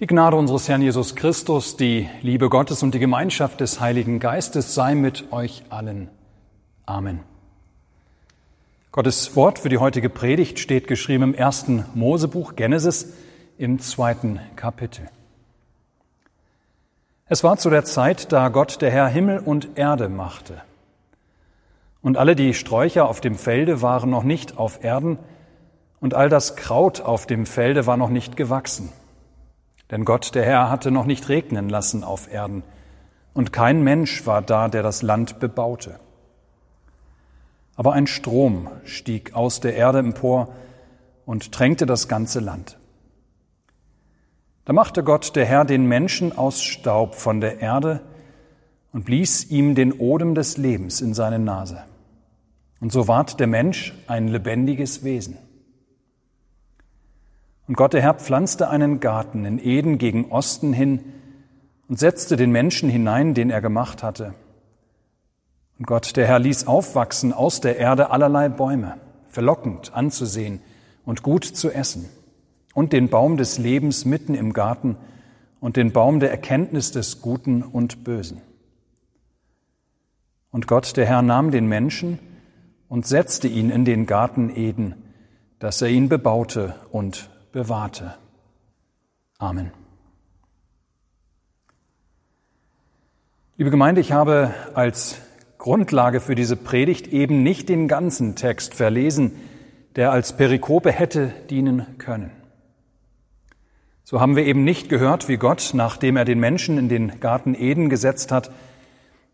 Die Gnade unseres Herrn Jesus Christus, die Liebe Gottes und die Gemeinschaft des Heiligen Geistes sei mit euch allen. Amen. Gottes Wort für die heutige Predigt steht geschrieben im ersten Mosebuch Genesis im zweiten Kapitel. Es war zu der Zeit, da Gott der Herr Himmel und Erde machte. Und alle die Sträucher auf dem Felde waren noch nicht auf Erden, und all das Kraut auf dem Felde war noch nicht gewachsen denn Gott, der Herr, hatte noch nicht regnen lassen auf Erden, und kein Mensch war da, der das Land bebaute. Aber ein Strom stieg aus der Erde empor und tränkte das ganze Land. Da machte Gott, der Herr, den Menschen aus Staub von der Erde und blies ihm den Odem des Lebens in seine Nase. Und so ward der Mensch ein lebendiges Wesen. Und Gott der Herr pflanzte einen Garten in Eden gegen Osten hin und setzte den Menschen hinein, den er gemacht hatte. Und Gott der Herr ließ aufwachsen aus der Erde allerlei Bäume, verlockend anzusehen und gut zu essen, und den Baum des Lebens mitten im Garten und den Baum der Erkenntnis des Guten und Bösen. Und Gott der Herr nahm den Menschen und setzte ihn in den Garten Eden, dass er ihn bebaute und bewahrte. Amen. Liebe Gemeinde, ich habe als Grundlage für diese Predigt eben nicht den ganzen Text verlesen, der als Perikope hätte dienen können. So haben wir eben nicht gehört, wie Gott, nachdem er den Menschen in den Garten Eden gesetzt hat,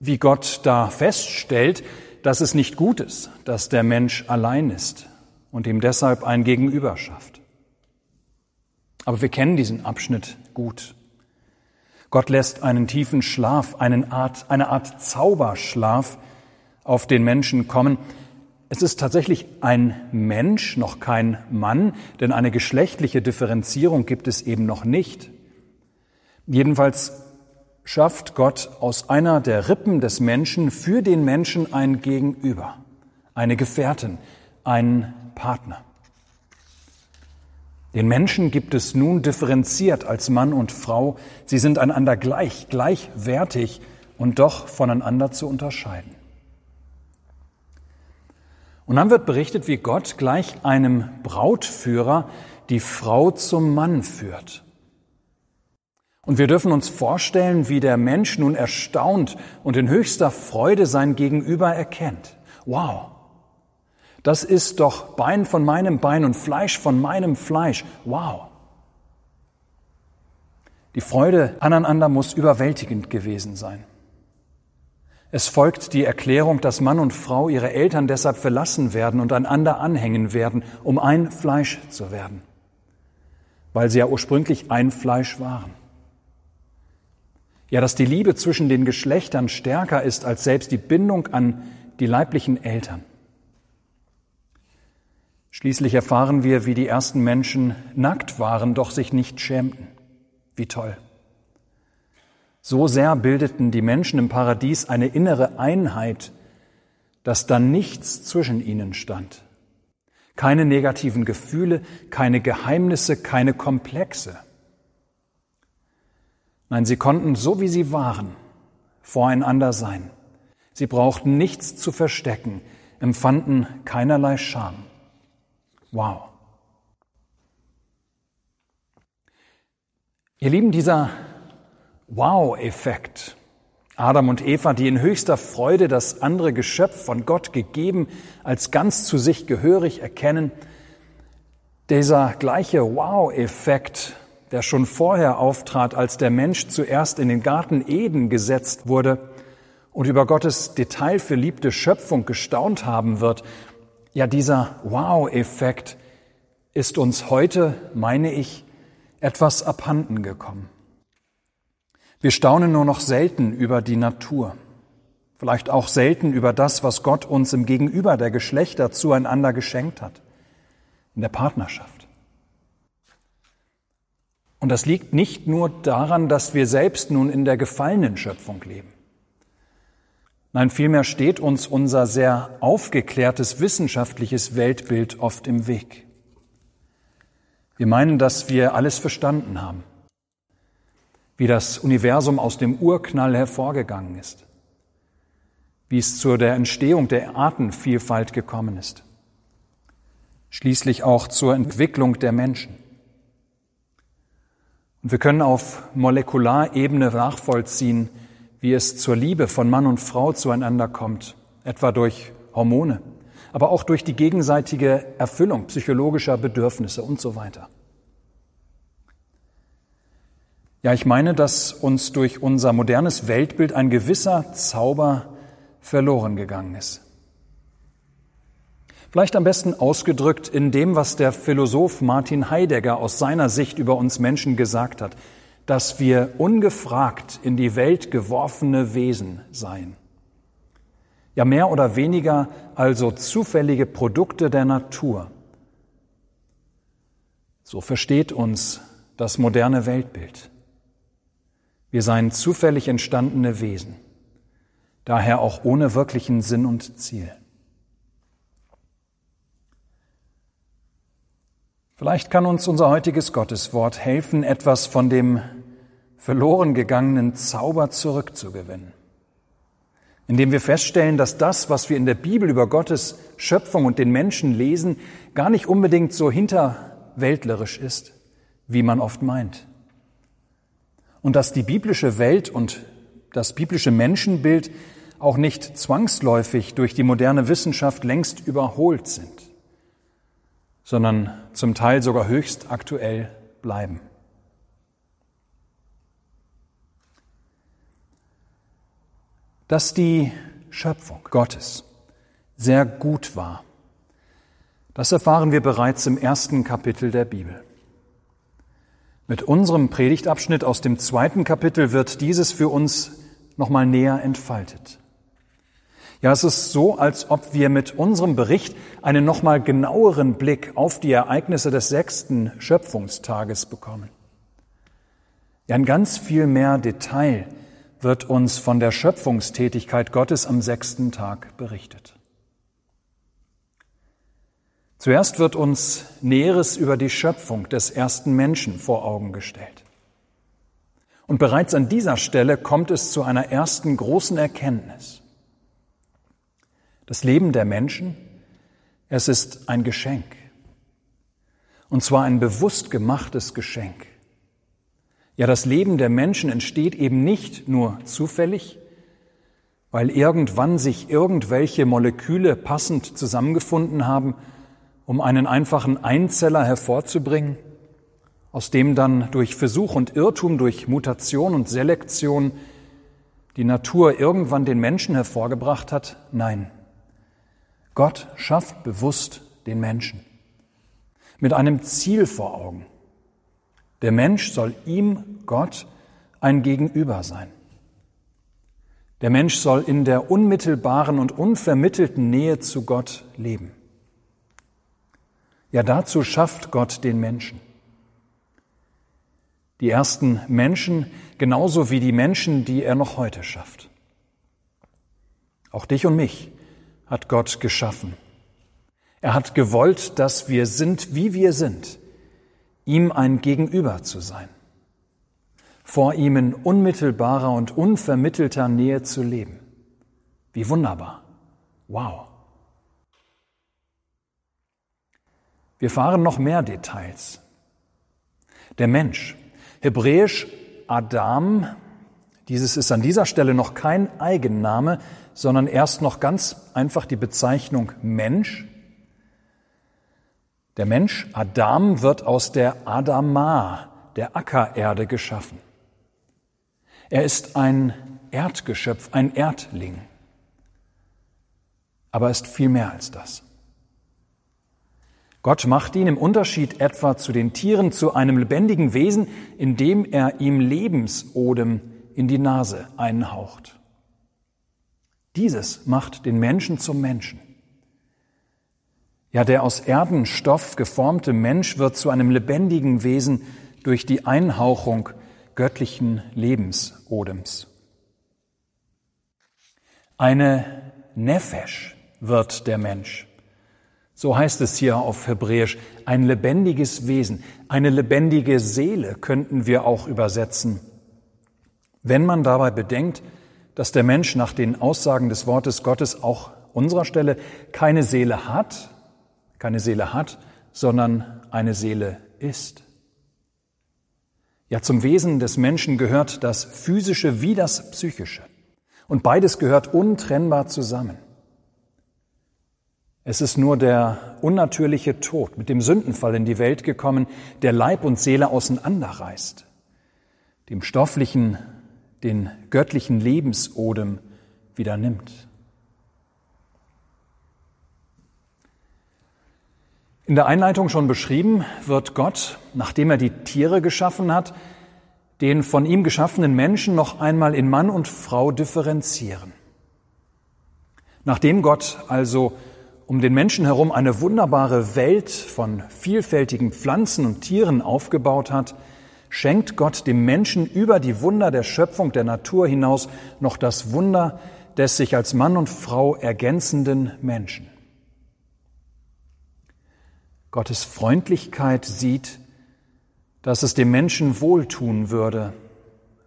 wie Gott da feststellt, dass es nicht gut ist, dass der Mensch allein ist und ihm deshalb ein Gegenüber schafft. Aber wir kennen diesen Abschnitt gut. Gott lässt einen tiefen Schlaf, eine Art, eine Art Zauberschlaf auf den Menschen kommen. Es ist tatsächlich ein Mensch, noch kein Mann, denn eine geschlechtliche Differenzierung gibt es eben noch nicht. Jedenfalls schafft Gott aus einer der Rippen des Menschen für den Menschen ein Gegenüber, eine Gefährtin, einen Partner. Den Menschen gibt es nun differenziert als Mann und Frau. Sie sind einander gleich, gleichwertig und doch voneinander zu unterscheiden. Und dann wird berichtet, wie Gott gleich einem Brautführer die Frau zum Mann führt. Und wir dürfen uns vorstellen, wie der Mensch nun erstaunt und in höchster Freude sein Gegenüber erkennt. Wow, das ist doch Bein von meinem Bein und Fleisch von meinem Fleisch. Wow. Die Freude aneinander muss überwältigend gewesen sein. Es folgt die Erklärung, dass Mann und Frau ihre Eltern deshalb verlassen werden und einander anhängen werden, um ein Fleisch zu werden, weil sie ja ursprünglich ein Fleisch waren. Ja, dass die Liebe zwischen den Geschlechtern stärker ist als selbst die Bindung an die leiblichen Eltern. Schließlich erfahren wir, wie die ersten Menschen nackt waren, doch sich nicht schämten. Wie toll. So sehr bildeten die Menschen im Paradies eine innere Einheit, dass dann nichts zwischen ihnen stand. Keine negativen Gefühle, keine Geheimnisse, keine Komplexe. Nein, sie konnten so wie sie waren voreinander sein. Sie brauchten nichts zu verstecken, empfanden keinerlei Scham. Wow. Ihr Lieben, dieser Wow-Effekt, Adam und Eva, die in höchster Freude das andere Geschöpf von Gott gegeben als ganz zu sich gehörig erkennen, dieser gleiche Wow-Effekt, der schon vorher auftrat, als der Mensch zuerst in den Garten Eden gesetzt wurde und über Gottes detailverliebte Schöpfung gestaunt haben wird, ja, dieser Wow-Effekt ist uns heute, meine ich, etwas abhanden gekommen. Wir staunen nur noch selten über die Natur, vielleicht auch selten über das, was Gott uns im Gegenüber der Geschlechter zueinander geschenkt hat, in der Partnerschaft. Und das liegt nicht nur daran, dass wir selbst nun in der gefallenen Schöpfung leben. Nein, vielmehr steht uns unser sehr aufgeklärtes wissenschaftliches Weltbild oft im Weg. Wir meinen, dass wir alles verstanden haben, wie das Universum aus dem Urknall hervorgegangen ist, wie es zur der Entstehung der Artenvielfalt gekommen ist, schließlich auch zur Entwicklung der Menschen. Und wir können auf Molekularebene nachvollziehen, wie es zur Liebe von Mann und Frau zueinander kommt, etwa durch Hormone, aber auch durch die gegenseitige Erfüllung psychologischer Bedürfnisse und so weiter. Ja, ich meine, dass uns durch unser modernes Weltbild ein gewisser Zauber verloren gegangen ist. Vielleicht am besten ausgedrückt in dem, was der Philosoph Martin Heidegger aus seiner Sicht über uns Menschen gesagt hat, dass wir ungefragt in die Welt geworfene Wesen seien. Ja, mehr oder weniger also zufällige Produkte der Natur. So versteht uns das moderne Weltbild. Wir seien zufällig entstandene Wesen, daher auch ohne wirklichen Sinn und Ziel. Vielleicht kann uns unser heutiges Gotteswort helfen, etwas von dem verloren gegangenen Zauber zurückzugewinnen, indem wir feststellen, dass das, was wir in der Bibel über Gottes Schöpfung und den Menschen lesen, gar nicht unbedingt so hinterwäldlerisch ist, wie man oft meint und dass die biblische Welt und das biblische Menschenbild auch nicht zwangsläufig durch die moderne Wissenschaft längst überholt sind, sondern zum Teil sogar höchst aktuell bleiben. Dass die Schöpfung Gottes sehr gut war, das erfahren wir bereits im ersten Kapitel der Bibel. Mit unserem Predigtabschnitt aus dem zweiten Kapitel wird dieses für uns nochmal näher entfaltet. Ja, es ist so, als ob wir mit unserem Bericht einen nochmal genaueren Blick auf die Ereignisse des sechsten Schöpfungstages bekommen. Ja, in ganz viel mehr Detail wird uns von der Schöpfungstätigkeit Gottes am sechsten Tag berichtet. Zuerst wird uns Näheres über die Schöpfung des ersten Menschen vor Augen gestellt. Und bereits an dieser Stelle kommt es zu einer ersten großen Erkenntnis. Das Leben der Menschen, es ist ein Geschenk. Und zwar ein bewusst gemachtes Geschenk. Ja, das Leben der Menschen entsteht eben nicht nur zufällig, weil irgendwann sich irgendwelche Moleküle passend zusammengefunden haben um einen einfachen Einzeller hervorzubringen, aus dem dann durch Versuch und Irrtum, durch Mutation und Selektion die Natur irgendwann den Menschen hervorgebracht hat? Nein. Gott schafft bewusst den Menschen mit einem Ziel vor Augen. Der Mensch soll ihm, Gott, ein Gegenüber sein. Der Mensch soll in der unmittelbaren und unvermittelten Nähe zu Gott leben. Ja, dazu schafft Gott den Menschen. Die ersten Menschen genauso wie die Menschen, die er noch heute schafft. Auch dich und mich hat Gott geschaffen. Er hat gewollt, dass wir sind, wie wir sind, ihm ein Gegenüber zu sein, vor ihm in unmittelbarer und unvermittelter Nähe zu leben. Wie wunderbar. Wow. Wir fahren noch mehr Details. Der Mensch, hebräisch Adam, dieses ist an dieser Stelle noch kein Eigenname, sondern erst noch ganz einfach die Bezeichnung Mensch. Der Mensch, Adam, wird aus der Adama, der Ackererde, geschaffen. Er ist ein Erdgeschöpf, ein Erdling. Aber er ist viel mehr als das. Gott macht ihn im Unterschied etwa zu den Tieren zu einem lebendigen Wesen, indem er ihm Lebensodem in die Nase einhaucht. Dieses macht den Menschen zum Menschen. Ja, der aus Erdenstoff geformte Mensch wird zu einem lebendigen Wesen durch die Einhauchung göttlichen Lebensodems. Eine Nefesh wird der Mensch. So heißt es hier auf Hebräisch, ein lebendiges Wesen, eine lebendige Seele könnten wir auch übersetzen. Wenn man dabei bedenkt, dass der Mensch nach den Aussagen des Wortes Gottes auch unserer Stelle keine Seele hat, keine Seele hat, sondern eine Seele ist. Ja, zum Wesen des Menschen gehört das Physische wie das Psychische. Und beides gehört untrennbar zusammen. Es ist nur der unnatürliche Tod mit dem Sündenfall in die Welt gekommen, der Leib und Seele auseinanderreißt, dem stofflichen, den göttlichen Lebensodem wieder nimmt. In der Einleitung schon beschrieben wird Gott, nachdem er die Tiere geschaffen hat, den von ihm geschaffenen Menschen noch einmal in Mann und Frau differenzieren. Nachdem Gott also um den Menschen herum eine wunderbare Welt von vielfältigen Pflanzen und Tieren aufgebaut hat, schenkt Gott dem Menschen über die Wunder der Schöpfung der Natur hinaus noch das Wunder des sich als Mann und Frau ergänzenden Menschen. Gottes Freundlichkeit sieht, dass es dem Menschen wohltun würde,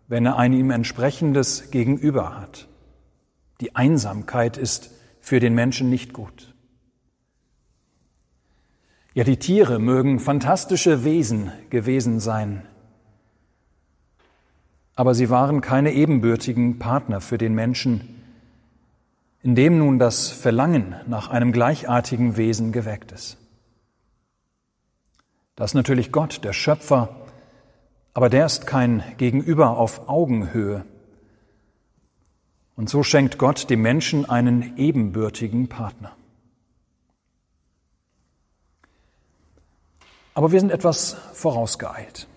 wenn er ein ihm entsprechendes Gegenüber hat. Die Einsamkeit ist für den Menschen nicht gut. Ja, die Tiere mögen fantastische Wesen gewesen sein, aber sie waren keine ebenbürtigen Partner für den Menschen, in dem nun das Verlangen nach einem gleichartigen Wesen geweckt ist. Das ist natürlich Gott, der Schöpfer, aber der ist kein Gegenüber auf Augenhöhe. Und so schenkt Gott dem Menschen einen ebenbürtigen Partner. Aber wir sind etwas vorausgeeilt.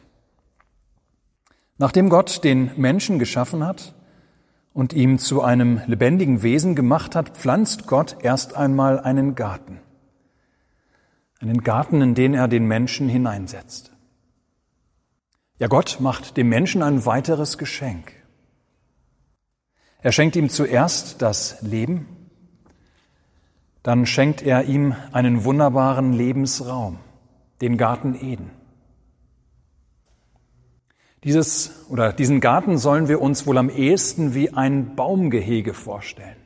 Nachdem Gott den Menschen geschaffen hat und ihm zu einem lebendigen Wesen gemacht hat, pflanzt Gott erst einmal einen Garten einen Garten, in den er den Menschen hineinsetzt. Ja, Gott macht dem Menschen ein weiteres Geschenk. Er schenkt ihm zuerst das Leben, dann schenkt er ihm einen wunderbaren Lebensraum, den Garten Eden. Dieses oder diesen Garten sollen wir uns wohl am ehesten wie ein Baumgehege vorstellen.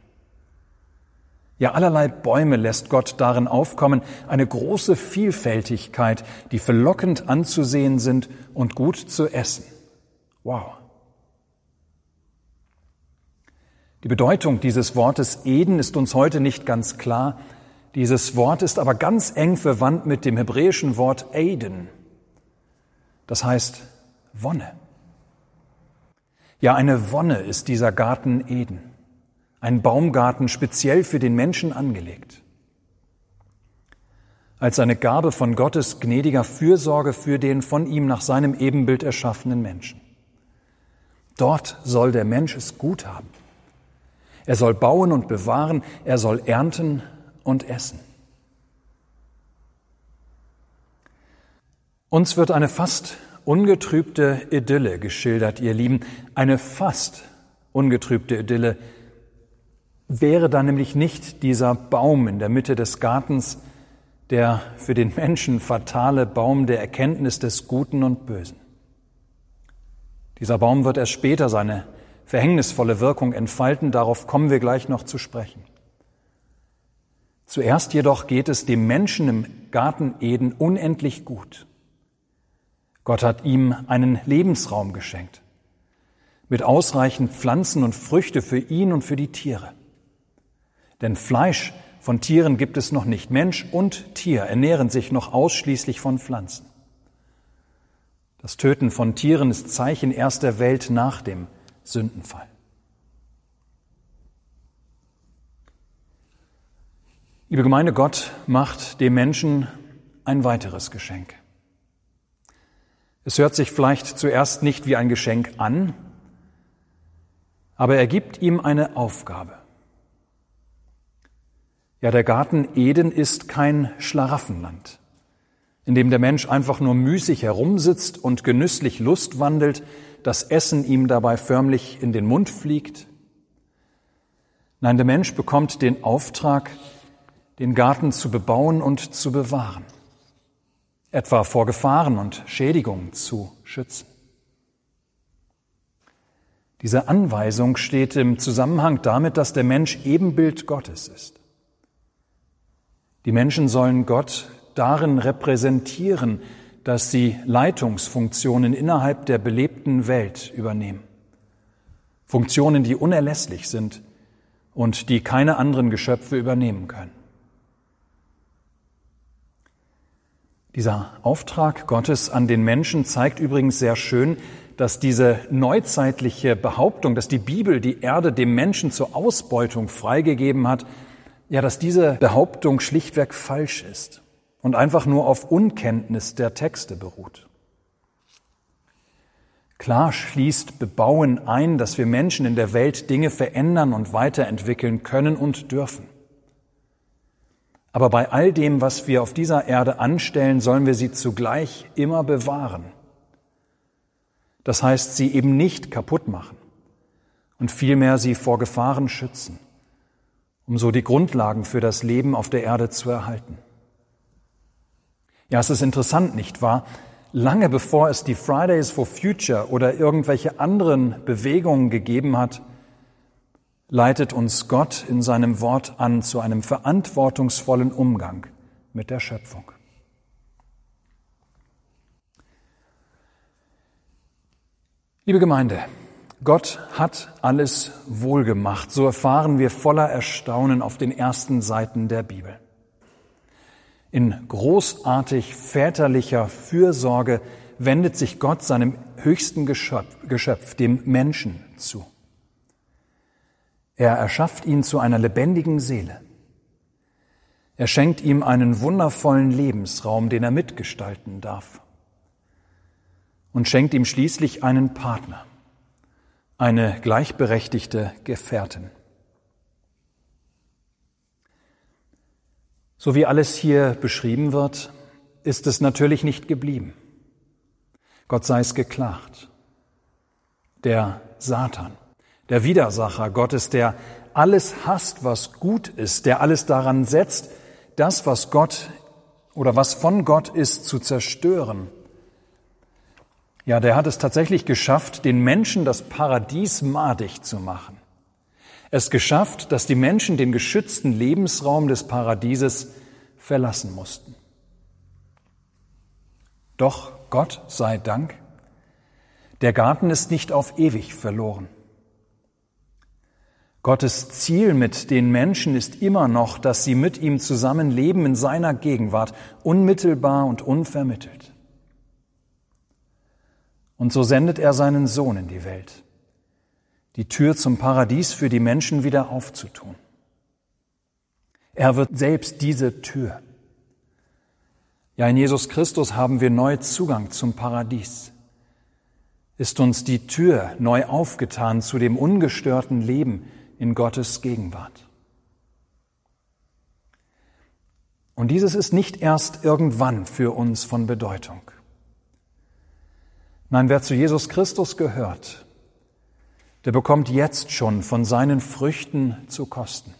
Ja, allerlei Bäume lässt Gott darin aufkommen, eine große Vielfältigkeit, die verlockend anzusehen sind und gut zu essen. Wow. Die Bedeutung dieses Wortes Eden ist uns heute nicht ganz klar. Dieses Wort ist aber ganz eng verwandt mit dem hebräischen Wort Aden. Das heißt Wonne. Ja, eine Wonne ist dieser Garten Eden ein Baumgarten speziell für den Menschen angelegt. Als eine Gabe von Gottes gnädiger Fürsorge für den von ihm nach seinem Ebenbild erschaffenen Menschen. Dort soll der Mensch es gut haben. Er soll bauen und bewahren, er soll ernten und essen. Uns wird eine fast ungetrübte Idylle geschildert, ihr Lieben, eine fast ungetrübte Idylle, wäre da nämlich nicht dieser Baum in der Mitte des Gartens, der für den Menschen fatale Baum der Erkenntnis des Guten und Bösen. Dieser Baum wird erst später seine verhängnisvolle Wirkung entfalten, darauf kommen wir gleich noch zu sprechen. Zuerst jedoch geht es dem Menschen im Garten Eden unendlich gut. Gott hat ihm einen Lebensraum geschenkt, mit ausreichend Pflanzen und Früchte für ihn und für die Tiere. Denn Fleisch von Tieren gibt es noch nicht. Mensch und Tier ernähren sich noch ausschließlich von Pflanzen. Das Töten von Tieren ist Zeichen erster Welt nach dem Sündenfall. Liebe Gemeinde, Gott macht dem Menschen ein weiteres Geschenk. Es hört sich vielleicht zuerst nicht wie ein Geschenk an, aber er gibt ihm eine Aufgabe. Ja, der Garten Eden ist kein Schlaraffenland, in dem der Mensch einfach nur müßig herumsitzt und genüsslich Lust wandelt, das Essen ihm dabei förmlich in den Mund fliegt. Nein, der Mensch bekommt den Auftrag, den Garten zu bebauen und zu bewahren, etwa vor Gefahren und Schädigungen zu schützen. Diese Anweisung steht im Zusammenhang damit, dass der Mensch Ebenbild Gottes ist. Die Menschen sollen Gott darin repräsentieren, dass sie Leitungsfunktionen innerhalb der belebten Welt übernehmen. Funktionen, die unerlässlich sind und die keine anderen Geschöpfe übernehmen können. Dieser Auftrag Gottes an den Menschen zeigt übrigens sehr schön, dass diese neuzeitliche Behauptung, dass die Bibel die Erde dem Menschen zur Ausbeutung freigegeben hat, ja, dass diese Behauptung schlichtweg falsch ist und einfach nur auf Unkenntnis der Texte beruht. Klar schließt Bebauen ein, dass wir Menschen in der Welt Dinge verändern und weiterentwickeln können und dürfen. Aber bei all dem, was wir auf dieser Erde anstellen, sollen wir sie zugleich immer bewahren. Das heißt, sie eben nicht kaputt machen und vielmehr sie vor Gefahren schützen, um so die Grundlagen für das Leben auf der Erde zu erhalten. Ja, es ist interessant, nicht wahr? Lange bevor es die Fridays for Future oder irgendwelche anderen Bewegungen gegeben hat, leitet uns Gott in seinem Wort an zu einem verantwortungsvollen Umgang mit der Schöpfung. Liebe Gemeinde, Gott hat alles wohlgemacht, so erfahren wir voller Erstaunen auf den ersten Seiten der Bibel. In großartig väterlicher Fürsorge wendet sich Gott seinem höchsten Geschöpf, dem Menschen zu. Er erschafft ihn zu einer lebendigen Seele. Er schenkt ihm einen wundervollen Lebensraum, den er mitgestalten darf. Und schenkt ihm schließlich einen Partner, eine gleichberechtigte Gefährtin. So wie alles hier beschrieben wird, ist es natürlich nicht geblieben. Gott sei es geklagt. Der Satan der Widersacher Gottes, der alles hasst, was gut ist, der alles daran setzt, das, was Gott oder was von Gott ist, zu zerstören. Ja, der hat es tatsächlich geschafft, den Menschen das Paradies madig zu machen. Es geschafft, dass die Menschen den geschützten Lebensraum des Paradieses verlassen mussten. Doch Gott sei Dank, der Garten ist nicht auf ewig verloren. Gottes Ziel mit den Menschen ist immer noch, dass sie mit ihm zusammen leben in seiner Gegenwart, unmittelbar und unvermittelt. Und so sendet er seinen Sohn in die Welt, die Tür zum Paradies für die Menschen wieder aufzutun. Er wird selbst diese Tür. Ja, in Jesus Christus haben wir neu Zugang zum Paradies. Ist uns die Tür neu aufgetan zu dem ungestörten Leben, in Gottes Gegenwart. Und dieses ist nicht erst irgendwann für uns von Bedeutung. Nein, wer zu Jesus Christus gehört, der bekommt jetzt schon von seinen Früchten zu kosten.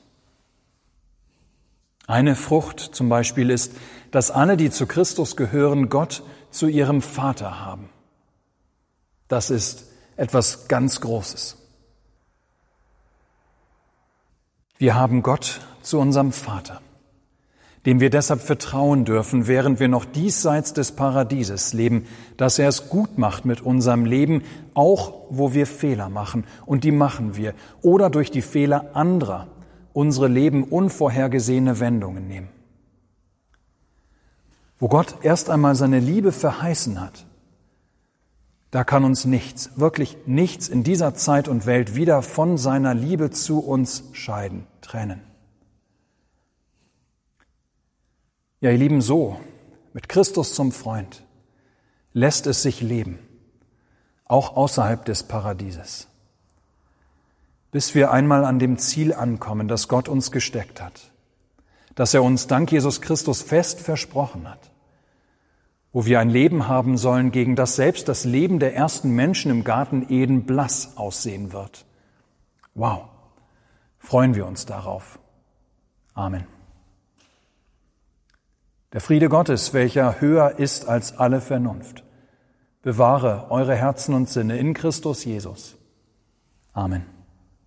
Eine Frucht zum Beispiel ist, dass alle, die zu Christus gehören, Gott zu ihrem Vater haben. Das ist etwas ganz Großes. Wir haben Gott zu unserem Vater, dem wir deshalb vertrauen dürfen, während wir noch diesseits des Paradieses leben, dass er es gut macht mit unserem Leben, auch wo wir Fehler machen, und die machen wir, oder durch die Fehler anderer unsere Leben unvorhergesehene Wendungen nehmen. Wo Gott erst einmal seine Liebe verheißen hat, da kann uns nichts, wirklich nichts in dieser Zeit und Welt wieder von seiner Liebe zu uns scheiden, trennen. Ja, ihr Lieben, so, mit Christus zum Freund, lässt es sich leben, auch außerhalb des Paradieses, bis wir einmal an dem Ziel ankommen, das Gott uns gesteckt hat, das er uns dank Jesus Christus fest versprochen hat wo wir ein Leben haben sollen, gegen das selbst das Leben der ersten Menschen im Garten Eden blass aussehen wird. Wow, freuen wir uns darauf. Amen. Der Friede Gottes, welcher höher ist als alle Vernunft, bewahre eure Herzen und Sinne in Christus Jesus. Amen.